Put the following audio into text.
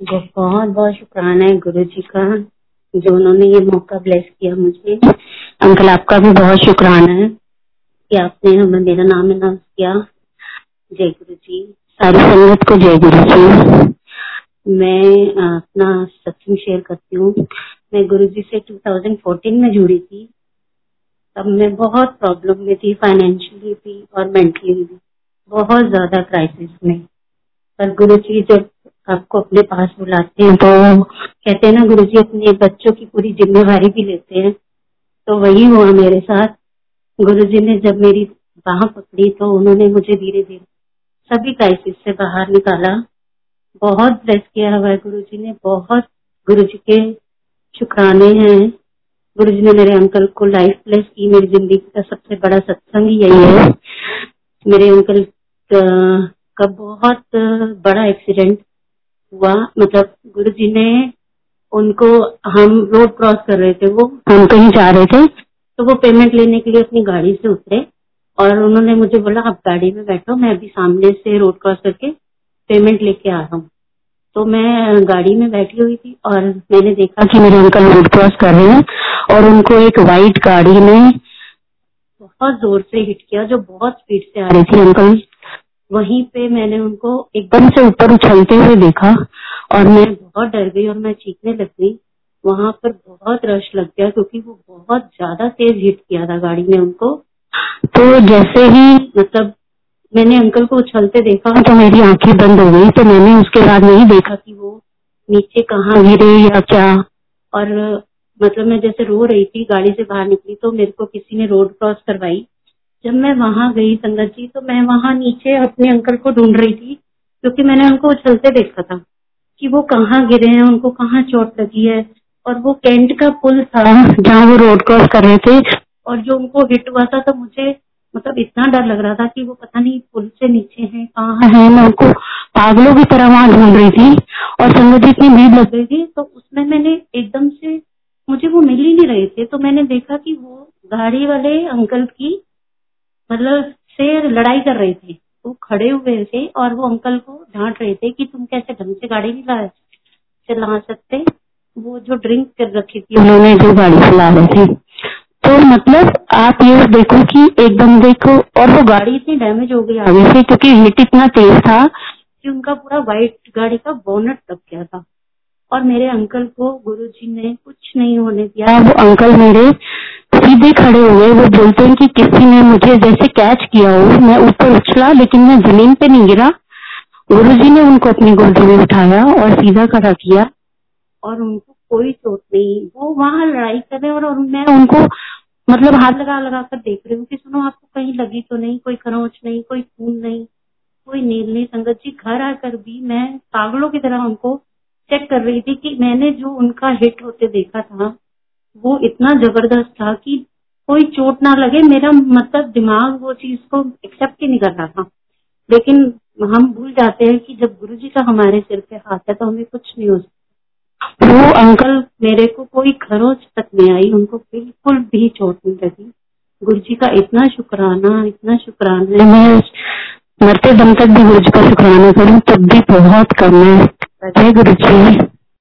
जो बहुत बहुत शुक्राना है गुरु जी का, जो उन्होंने ये मौका ब्लेस किया मुझे। अंकल, आपका भी बहुत शुक्राना है कि आपने हमें मेरा नाम अनाउंस किया। जय गुरु जी सारी संगत को जय गुरु जी मैं अपना सत्संग शेयर करती हूँ। मैं गुरु जी से 2014 में जुड़ी थी। तब मैं बहुत प्रॉब्लम में थी फाइनेंशियली भी और मेंटली भी। बहुत ज़्यादा क्राइसिस में। पर गुरु जी जब आपको अपने पास बुलाते हैं। तो कहते हैं ना गुरु जी अपने बच्चों की पूरी जिम्मेवारी भी लेते हैं। तो वही हुआ मेरे साथ। गुरु जी ने जब मेरी बाह पकड़ी तो उन्होंने मुझे धीरे धीरे सभी क्राइसिस से बाहर निकाला। बहुत ब्लेस किया हुआ गुरु जी ने। बहुत गुरु जी के शुक्राने हैं। गुरु जी ने मेरे अंकल को लाइफ ब्लेस की। मेरी ज़िंदगी का सबसे बड़ा सत्संग यही है। मेरे अंकल का बहुत बड़ा एक्सीडेंट हुआ मतलब गुरु जी ने उनको, हम रोड क्रॉस कर रहे थे, वो हम कहीं जा रहे थे तो वो पेमेंट लेने के लिए अपनी गाड़ी से उतरे और उन्होंने मुझे बोला, आप गाड़ी में बैठो, मैं अभी सामने से रोड क्रॉस करके पेमेंट लेके आ रहा हूँ। तो मैं गाड़ी में बैठी हुई थी और मैंने देखा कि मेरे अंकल रोड क्रॉस कर रहे हैं और उनको एक वाइट गाड़ी ने बहुत ज़ोर से हिट किया, जो बहुत स्पीड से आ रही थी अंकल वहीं पे मैंने उनको एकदम से ऊपर उछलते हुए देखा और मैं बहुत डर गई और मैं चीखने लग गई। वहाँ पर बहुत रश लग गया क्योंकि वो बहुत ज़्यादा तेज हिट किया था गाड़ी ने उनको। तो जैसे ही मतलब मैंने अंकल को उछलते देखा तो मेरी आँखें बंद हो गई तो मैंने उसके बाद नहीं देखा कि वो नीचे कहाँ गिरे या क्या। और मतलब मैं जैसे रो रही थी, गाड़ी से बाहर निकली तो मेरे को किसी ने रोड क्रॉस करवाई। जब मैं वहाँ गई संगत जी तो मैं वहाँ नीचे अपने अंकल को ढूंढ रही थी क्योंकि मैंने उनको उछलते देखा था, कि वो कहाँ गिरे हैं, उनको कहाँ चोट लगी है, और वो कैंट का पुल था जहाँ वो रोड क्रॉस कर रहे थे, और जो उनको हिट हुआ था तो मुझे मतलब इतना डर लग रहा था कि वो पता नहीं पुल से नीचे है, कहाँ है, मैं उनको पागलों की तरह वहाँ ढूंढ रही थी, और संगत जी इतनी भीड़ लग गई थी तो उसमें मैंने एकदम से, मुझे वो मिल ही नहीं रहे थे तो मैंने देखा कि वो गाड़ी वाले अंकल की मतलब से लड़ाई कर रहे थे। वो खड़े हुए थे और वो अंकल को डांट रहे थे कि तुम कैसे ढंग से गाड़ी नहीं चला सकते? वो जो ड्रिंक कर रखी थी, उन्होंने जो गाड़ी चला रहे थे। तो मतलब आप ये देखो कि एकदम देखो, और वो गाड़ी इतनी डैमेज हो गई आगे से, क्योंकि हिट इतना तेज था कि उनका पूरा व्हाइट गाड़ी का बोनट दब गया था। और मेरे अंकल को गुरुजी ने कुछ नहीं होने दिया। वो अंकल मेरे सीधे खड़े हुए वो बोलते हैं कि किसी ने मुझे जैसे कैच किया हो मैं ऊपर उछला लेकिन मैं ज़मीन पे नहीं गिरा। गुरु जी ने उनको अपनी गोदी में उठाया और सीधा खड़ा किया। और उनको कोई चोट नहीं वो वहाँ लड़ाई कर रहे और, और मैं उनको मतलब हाथ लगा लगा कर देख रही हूँ कि सुनो आपको कहीं लगी तो नहीं कोई खरोच नहीं कोई खून नहीं कोई नील नहीं। संगत जी घर आकर भी मैं पागलों की तरह उनको चेक कर रही थी कि मैंने जो उनका हिट होते देखा था वो इतना ज़बरदस्त था कि कोई चोट ना लगे, मेरा मतलब दिमाग वो चीज़ को एक्सेप्ट ही नहीं कर रहा था। लेकिन हम भूल जाते हैं कि जब गुरु जी का हमारे सिर पे हाथ है तो हमें कुछ नहीं हो सकता। वो अंकल मेरे को कोई खरोच तक नहीं आई, उनको बिल्कुल भी चोट नहीं लगी। गुरु जी का इतना शुक्राना इतना शुक्राना। मैं मरते दम तक भी गुरु जी का शुक्राना करूँ, तब भी बहुत कम है। गुरु जी